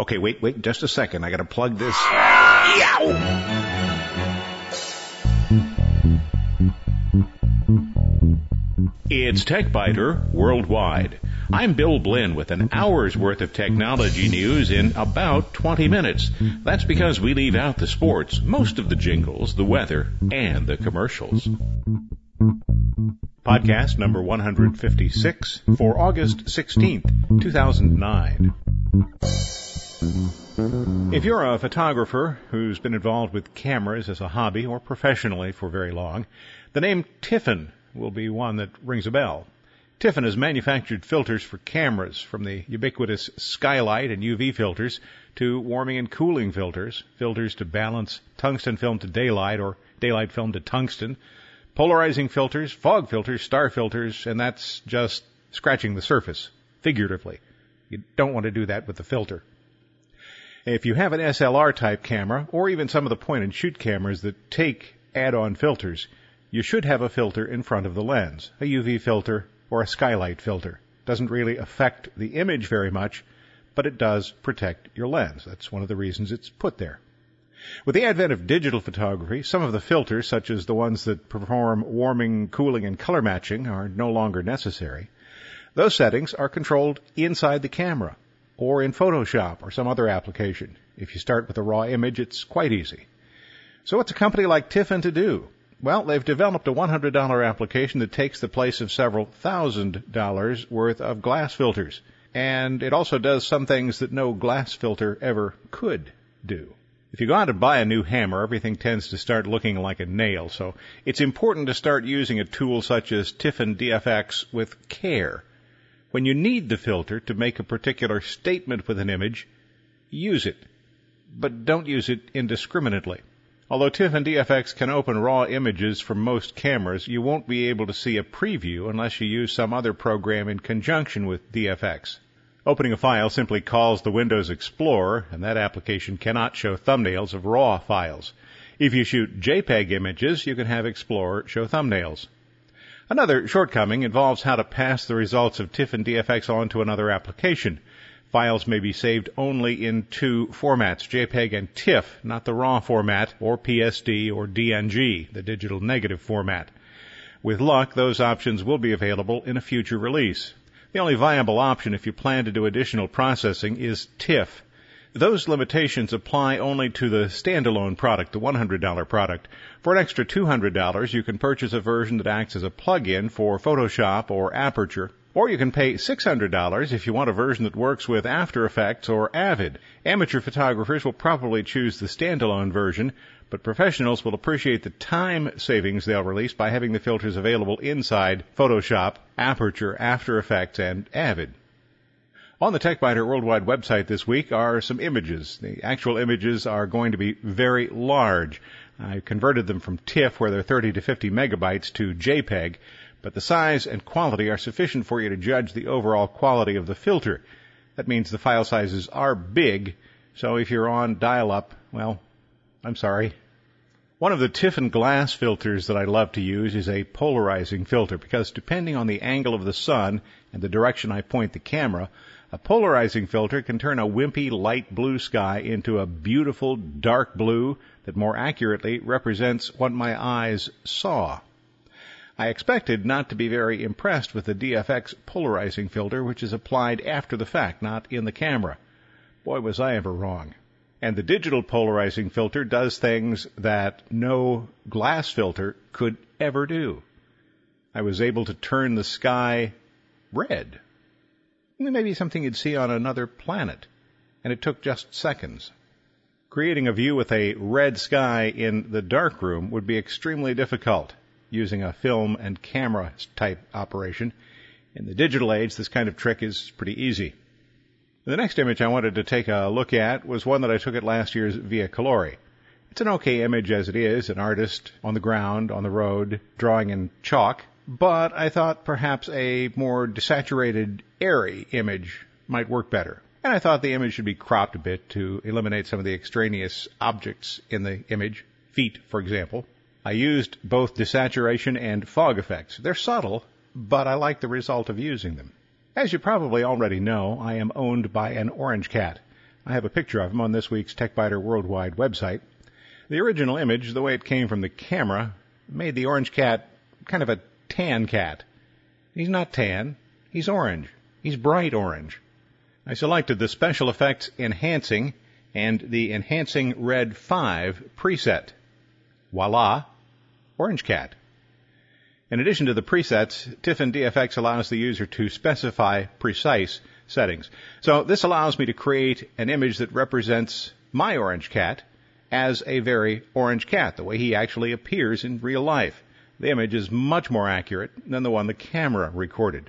Okay, wait, wait, just a second. I gotta plug this. It's TechByter Worldwide. I'm Bill Blinn with an hour's worth of technology news in about 20 minutes. That's because we leave out the sports, most of the jingles, the weather, and the commercials. Podcast number 156 for August 16th, 2009. If you're a photographer who's been involved with cameras as a hobby or professionally for very long, the name Tiffen will be one that rings a bell. Tiffen has manufactured filters for cameras, from the ubiquitous skylight and UV filters to warming and cooling filters, filters to balance tungsten film to daylight or daylight film to tungsten, polarizing filters, fog filters, star filters, and that's just scratching the surface, figuratively. You don't want to do that with the filter. If you have an SLR type camera, or even some of the point and shoot cameras that take add-on filters, you should have a filter in front of the lens, a UV filter or a skylight filter. Doesn't really affect the image very much, but it does protect your lens. That's one of the reasons it's put there. With the advent of digital photography, some of the filters, such as the ones that perform warming, cooling, and color matching, are no longer necessary. Those settings are controlled inside the camera or in Photoshop or some other application. If you start with a raw image, it's quite easy. So what's a company like Tiffen to do? Well, they've developed a $100 application that takes the place of several thousand dollars worth of glass filters. And it also does some things that no glass filter ever could do. If you go out to buy a new hammer, everything tends to start looking like a nail, so it's important to start using a tool such as Tiffen DFX with care. When you need the filter to make a particular statement with an image, use it. But don't use it indiscriminately. Although Tiffen DFX can open raw images from most cameras, you won't be able to see a preview unless you use some other program in conjunction with DFX. Opening a file simply calls the Windows Explorer, and that application cannot show thumbnails of raw files. If you shoot JPEG images, you can have Explorer show thumbnails. Another shortcoming involves how to pass the results of Tiffen DFX on to another application. Files may be saved only in two formats, JPEG and TIFF, not the RAW format, or PSD or DNG, the digital negative format. With luck, those options will be available in a future release. The only viable option if you plan to do additional processing is TIFF. Those limitations apply only to the standalone product, the $100 product. For an extra $200, you can purchase a version that acts as a plug-in for Photoshop or Aperture or you can pay $600 if you want a version that works with After Effects or Avid. Amateur photographers will probably choose the standalone version, but professionals will appreciate the time savings they'll release by having the filters available inside Photoshop, Aperture, After Effects, and Avid. On the TechByter Worldwide website this week are some images. The actual images are going to be very large. I converted them from TIFF, where they're 30 to 50 megabytes, to JPEG but the size and quality are sufficient for you to judge the overall quality of the filter. That means the file sizes are big, so if you're on dial-up, well, I'm sorry. One of the Tiffen glass filters that I love to use is a polarizing filter because depending on the angle of the sun and the direction I point the camera, a polarizing filter can turn a wimpy light blue sky into a beautiful dark blue that more accurately represents what my eyes saw. I expected not to be very impressed with the DFX polarizing filter, which is applied after the fact, not in the camera. Boy, was I ever wrong. And the digital polarizing filter does things that no glass filter could ever do. I was able to turn the sky red. Maybe something you'd see on another planet. And it took just seconds. Creating a view with a red sky in the dark room would be extremely difficult using a film and camera type operation. In the digital age, this kind of trick is pretty easy. The next image I wanted to take a look at was one that I took at last year's Via Colori. It's an okay image as it is, an artist on the ground, on the road, drawing in chalk, but I thought perhaps a more desaturated, airy image might work better. And I thought the image should be cropped a bit to eliminate some of the extraneous objects in the image, feet, for example. I used both desaturation and fog effects. They're subtle, but I like the result of using them. As you probably already know, I am owned by an orange cat. I have a picture of him on this week's TechByter Worldwide website. The original image, the way it came from the camera, made the orange cat kind of a tan cat. He's not tan. He's orange. He's bright orange. I selected the Special Effects Enhancing and the Enhancing Red 5 preset. Voila! Orange Cat. In addition to the presets, Tiffen DFX allows the user to specify precise settings. So this allows me to create an image that represents my orange cat as a very orange cat, the way he actually appears in real life. The image is much more accurate than the one the camera recorded.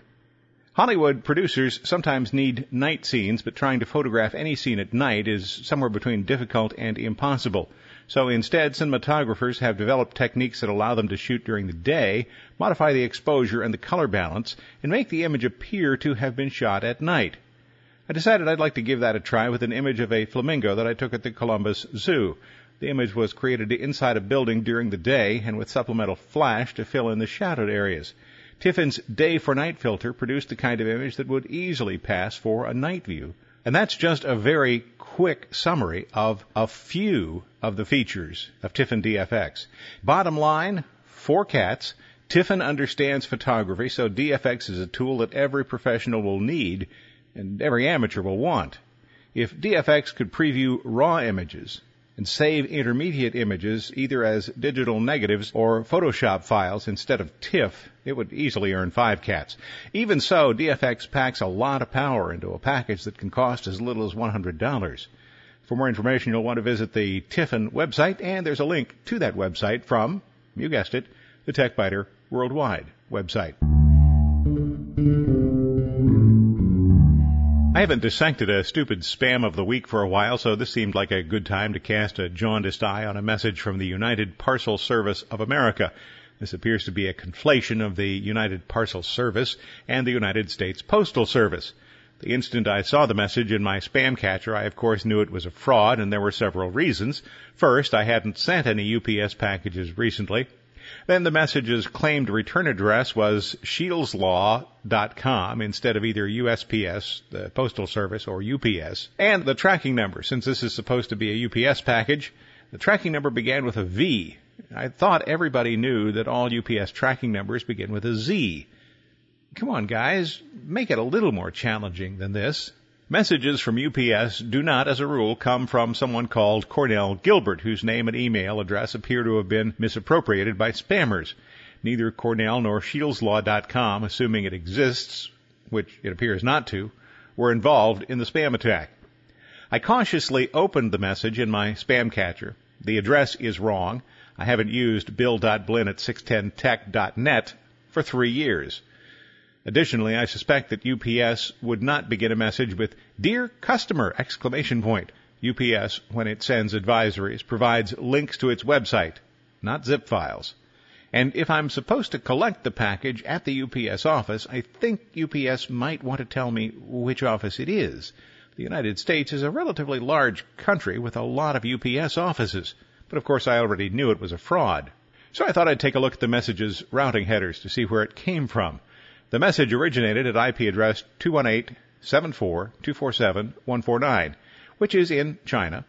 Hollywood producers sometimes need night scenes, but trying to photograph any scene at night is somewhere between difficult and impossible. So instead, cinematographers have developed techniques that allow them to shoot during the day, modify the exposure and the color balance, and make the image appear to have been shot at night. I decided I'd like to give that a try with an image of a flamingo that I took at the Columbus Zoo. The image was created inside a building during the day and with supplemental flash to fill in the shadowed areas. Tiffen's day for night filter produced the kind of image that would easily pass for a night view. And that's just a very quick summary of a few of the features of Tiffen DFX. Bottom line, four cats. Tiffen understands photography, so DFX is a tool that every professional will need and every amateur will want. If DFX could preview raw images, and save intermediate images either as digital negatives or Photoshop files instead of TIFF, it would easily earn five cats. Even so, DFX packs a lot of power into a package that can cost as little as $100. For more information, you'll want to visit the Tiffen website, and there's a link to that website from, you guessed it, the TechByter Worldwide website. I haven't dissected a stupid spam of the week for a while, so this seemed like a good time to cast a jaundiced eye on a message from the United Parcel Service of America. This appears to be a conflation of the United Parcel Service and the United States Postal Service. The instant I saw the message in my spam catcher, I of course knew it was a fraud, and there were several reasons. First, I hadn't sent any UPS packages recently. Then the message's claimed return address was shielslaw.com instead of either USPS, the Postal Service, or UPS. And the tracking number, since this is supposed to be a UPS package, the tracking number began with a V. I thought everybody knew that all UPS tracking numbers begin with a Z. Come on, guys, make it a little more challenging than this. Messages from UPS do not, as a rule, come from someone called Cornell Gilbert, whose name and email address appear to have been misappropriated by spammers. Neither Cornell nor ShieldSlaw.com, assuming it exists, which it appears not to, were involved in the spam attack. I cautiously opened the message in my spam catcher. The address is wrong. I haven't used bill.blinn at 610tech.net for three years. Additionally, I suspect that UPS would not begin a message with "Dear customer!" exclamation point. UPS, when it sends advisories, provides links to its website, not zip files. And if I'm supposed to collect the package at the UPS office, I think UPS might want to tell me which office it is. The United States is a relatively large country with a lot of UPS offices, but of course I already knew it was a fraud. So I thought I'd take a look at the message's routing headers to see where it came from. The message originated at IP address 218-74-247-149, which is in China,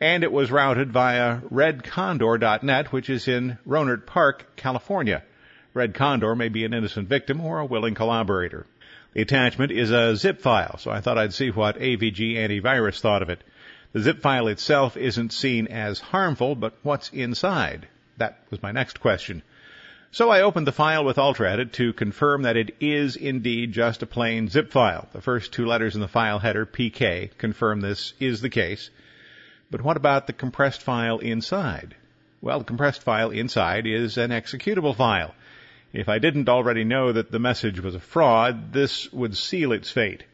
and it was routed via redcondor.net, which is in Rohnert Park, California. Red Condor may be an innocent victim or a willing collaborator. The attachment is a zip file, so I thought I'd see what AVG Antivirus thought of it. The zip file itself isn't seen as harmful, but what's inside? That was my next question. So I opened the file with UltraEdit to confirm that it is indeed just a plain zip file. The first two letters in the file header, PK, confirm this is the case. But what about the compressed file inside? Well, the compressed file inside is an executable file. If I didn't already know that the message was a fraud, this would seal its fate.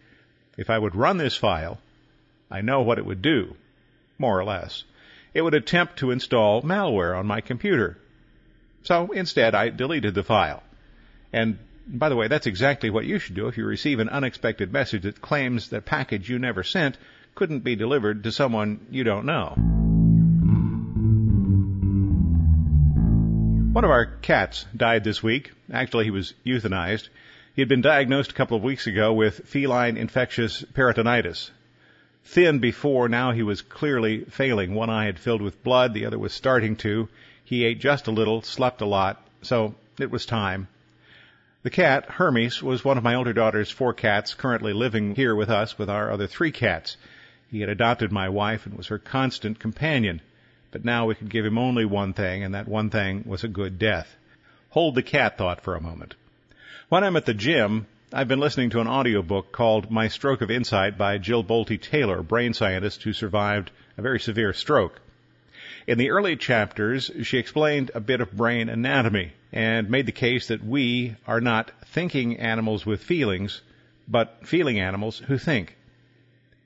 If I would run this file, I know what it would do, more or less. It would attempt to install malware on my computer. So instead, I deleted the file. And by the way, that's exactly what you should do if you receive an unexpected message that claims that package you never sent couldn't be delivered to someone you don't know. One of our cats died this week. Actually, he was euthanized. He had been diagnosed a couple of weeks ago with feline infectious peritonitis. Thin before, now he was clearly failing. One eye had filled with blood, the other was starting to. He ate just a little, slept a lot, so it was time. The cat, Hermes, was one of my older daughter's four cats currently living here with us with our other three cats. He had adopted my wife and was her constant companion. But now we could give him only one thing, and that one thing was a good death. Hold the cat thought for a moment. When I'm at the gym, I've been listening to an audiobook called My Stroke of Insight by Jill Bolte Taylor, brain scientist who survived a very severe stroke. In the early chapters, she explained a bit of brain anatomy and made the case that we are not thinking animals with feelings, but feeling animals who think.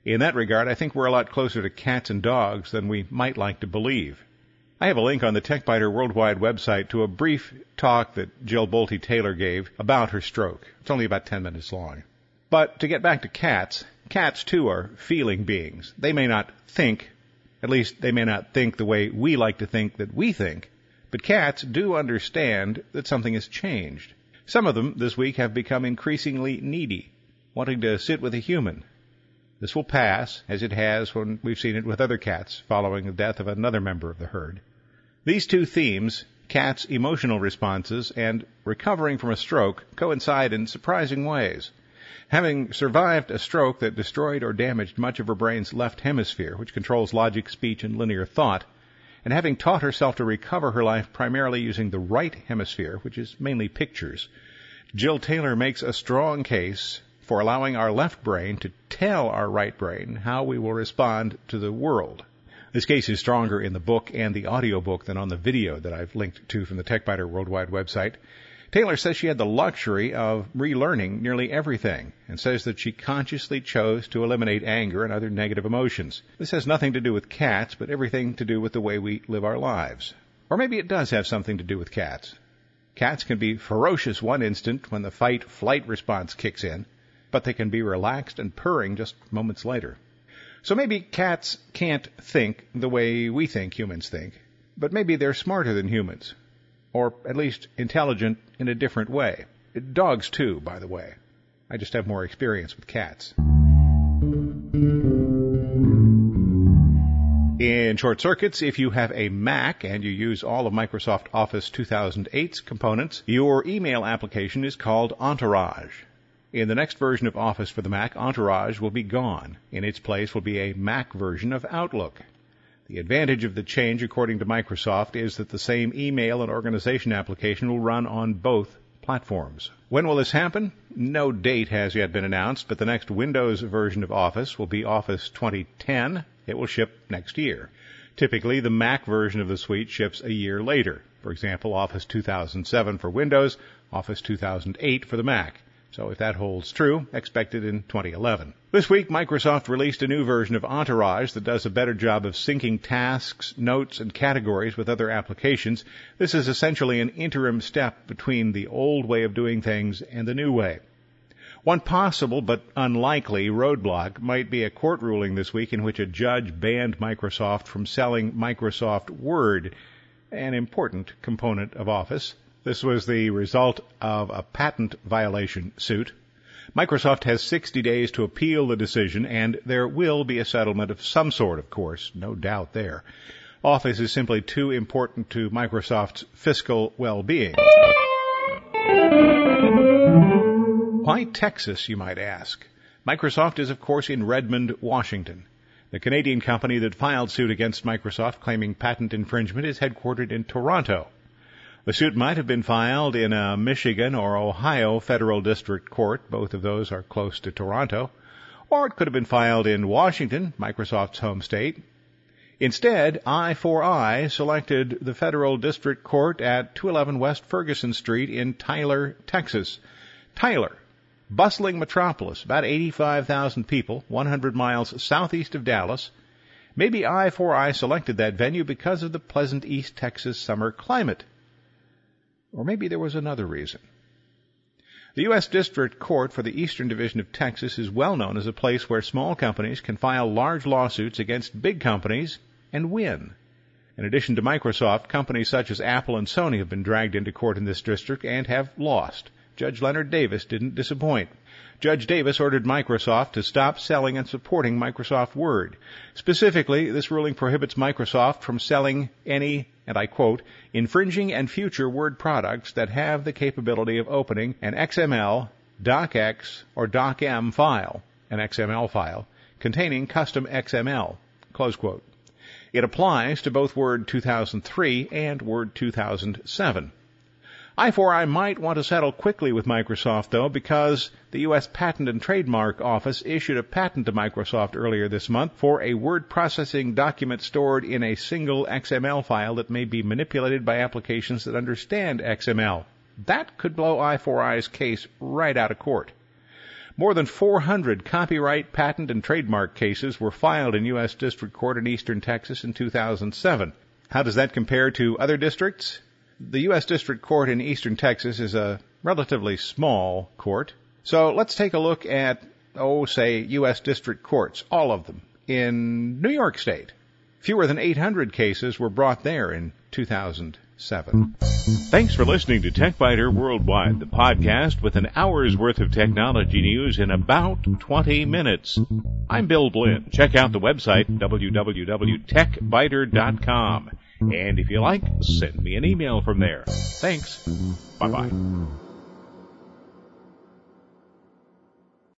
In that regard, I think we're a lot closer to cats and dogs than we might like to believe. I have a link on the TechByter Worldwide website to a brief talk that Jill Bolte Taylor gave about her stroke. It's only about 10 minutes long. But to get back to cats, cats too are feeling beings. They may not think, at least they may not think the way we like to think that we think, but cats do understand that something has changed. Some of them this week have become increasingly needy, wanting to sit with a human. This will pass, as it has when we've seen it with other cats following the death of another member of the herd. These two themes, cats' emotional responses and recovering from a stroke, coincide in surprising ways. Having survived a stroke that destroyed or damaged much of her brain's left hemisphere, which controls logic, speech, and linear thought, and having taught herself to recover her life primarily using the right hemisphere, which is mainly pictures, Jill Taylor makes a strong case for allowing our left brain to tell our right brain how we will respond to the world. This case is stronger in the book and the audiobook than on the video that I've linked to from the TechByter Worldwide website. Taylor says she had the luxury of relearning nearly everything and says that she consciously chose to eliminate anger and other negative emotions. This has nothing to do with cats, but everything to do with the way we live our lives. Or maybe it does have something to do with cats. Cats can be ferocious one instant when the fight flight response kicks in, but they can be relaxed and purring just moments later. So maybe cats can't think the way we think humans think, but maybe they're smarter than humans or at least intelligent in a different way. Dogs, too, by the way. I just have more experience with cats. In short circuits, if you have a Mac and you use all of Microsoft Office 2008's components, your email application is called Entourage. In the next version of Office for the Mac, Entourage will be gone. In its place will be a Mac version of Outlook. The advantage of the change, according to Microsoft, is that the same email and organization application will run on both platforms. When will this happen? No date has yet been announced, but the next Windows version of Office will be Office 2010. It will ship next year. Typically, the Mac version of the suite ships a year later. For example, Office 2007 for Windows, Office 2008 for the Mac. So if that holds true, expected in 2011. This week, Microsoft released a new version of Entourage that does a better job of syncing tasks, notes, and categories with other applications. This is essentially an interim step between the old way of doing things and the new way. One possible but unlikely roadblock might be a court ruling this week in which a judge banned Microsoft from selling Microsoft Word, an important component of Office. This was the result of a patent violation suit. Microsoft has 60 days to appeal the decision, and there will be a settlement of some sort, of course, no doubt there. Office is simply too important to Microsoft's fiscal well-being. Why Texas, you might ask? Microsoft is, of course, in Redmond, Washington. The Canadian company that filed suit against Microsoft claiming patent infringement is headquartered in Toronto. The suit might have been filed in a Michigan or Ohio federal district court. Both of those are close to Toronto. Or it could have been filed in Washington, Microsoft's home state. Instead, I4I selected the federal district court at 211 West Ferguson Street in Tyler, Texas. Tyler, bustling metropolis, about 85,000 people, 100 miles southeast of Dallas. Maybe I4I selected that venue because of the pleasant East Texas summer climate. Or maybe there was another reason. The U.S. District Court for the Eastern Division of Texas is well known as a place where small companies can file large lawsuits against big companies and win. In addition to Microsoft, companies such as Apple and Sony have been dragged into court in this district and have lost. Judge Leonard Davis didn't disappoint. Judge Davis ordered Microsoft to stop selling and supporting Microsoft Word. Specifically, this ruling prohibits Microsoft from selling any, and I quote, infringing and future Word products that have the capability of opening an XML, DocX, or DocM file, an XML file, containing custom XML. Close quote. It applies to both Word 2003 and Word 2007. I4I might want to settle quickly with Microsoft, though, because the U.S. Patent and Trademark Office issued a patent to Microsoft earlier this month for a word processing document stored in a single XML file that may be manipulated by applications that understand XML. That could blow I4I's case right out of court. More than 400 copyright, patent, and trademark cases were filed in U.S. District Court in Eastern Texas in 2007. How does that compare to other districts? The U.S. District Court in Eastern Texas is a relatively small court. So let's take a look at, oh, say, U.S. District Courts, all of them, in New York State. Fewer than 800 cases were brought there in 2007. Thanks for listening to TechByter Worldwide, the podcast with an hour's worth of technology news in about 20 minutes. I'm Bill Blinn. Check out the website, www.techbyter.com. And if you like, send me an email from there. Thanks. Bye bye.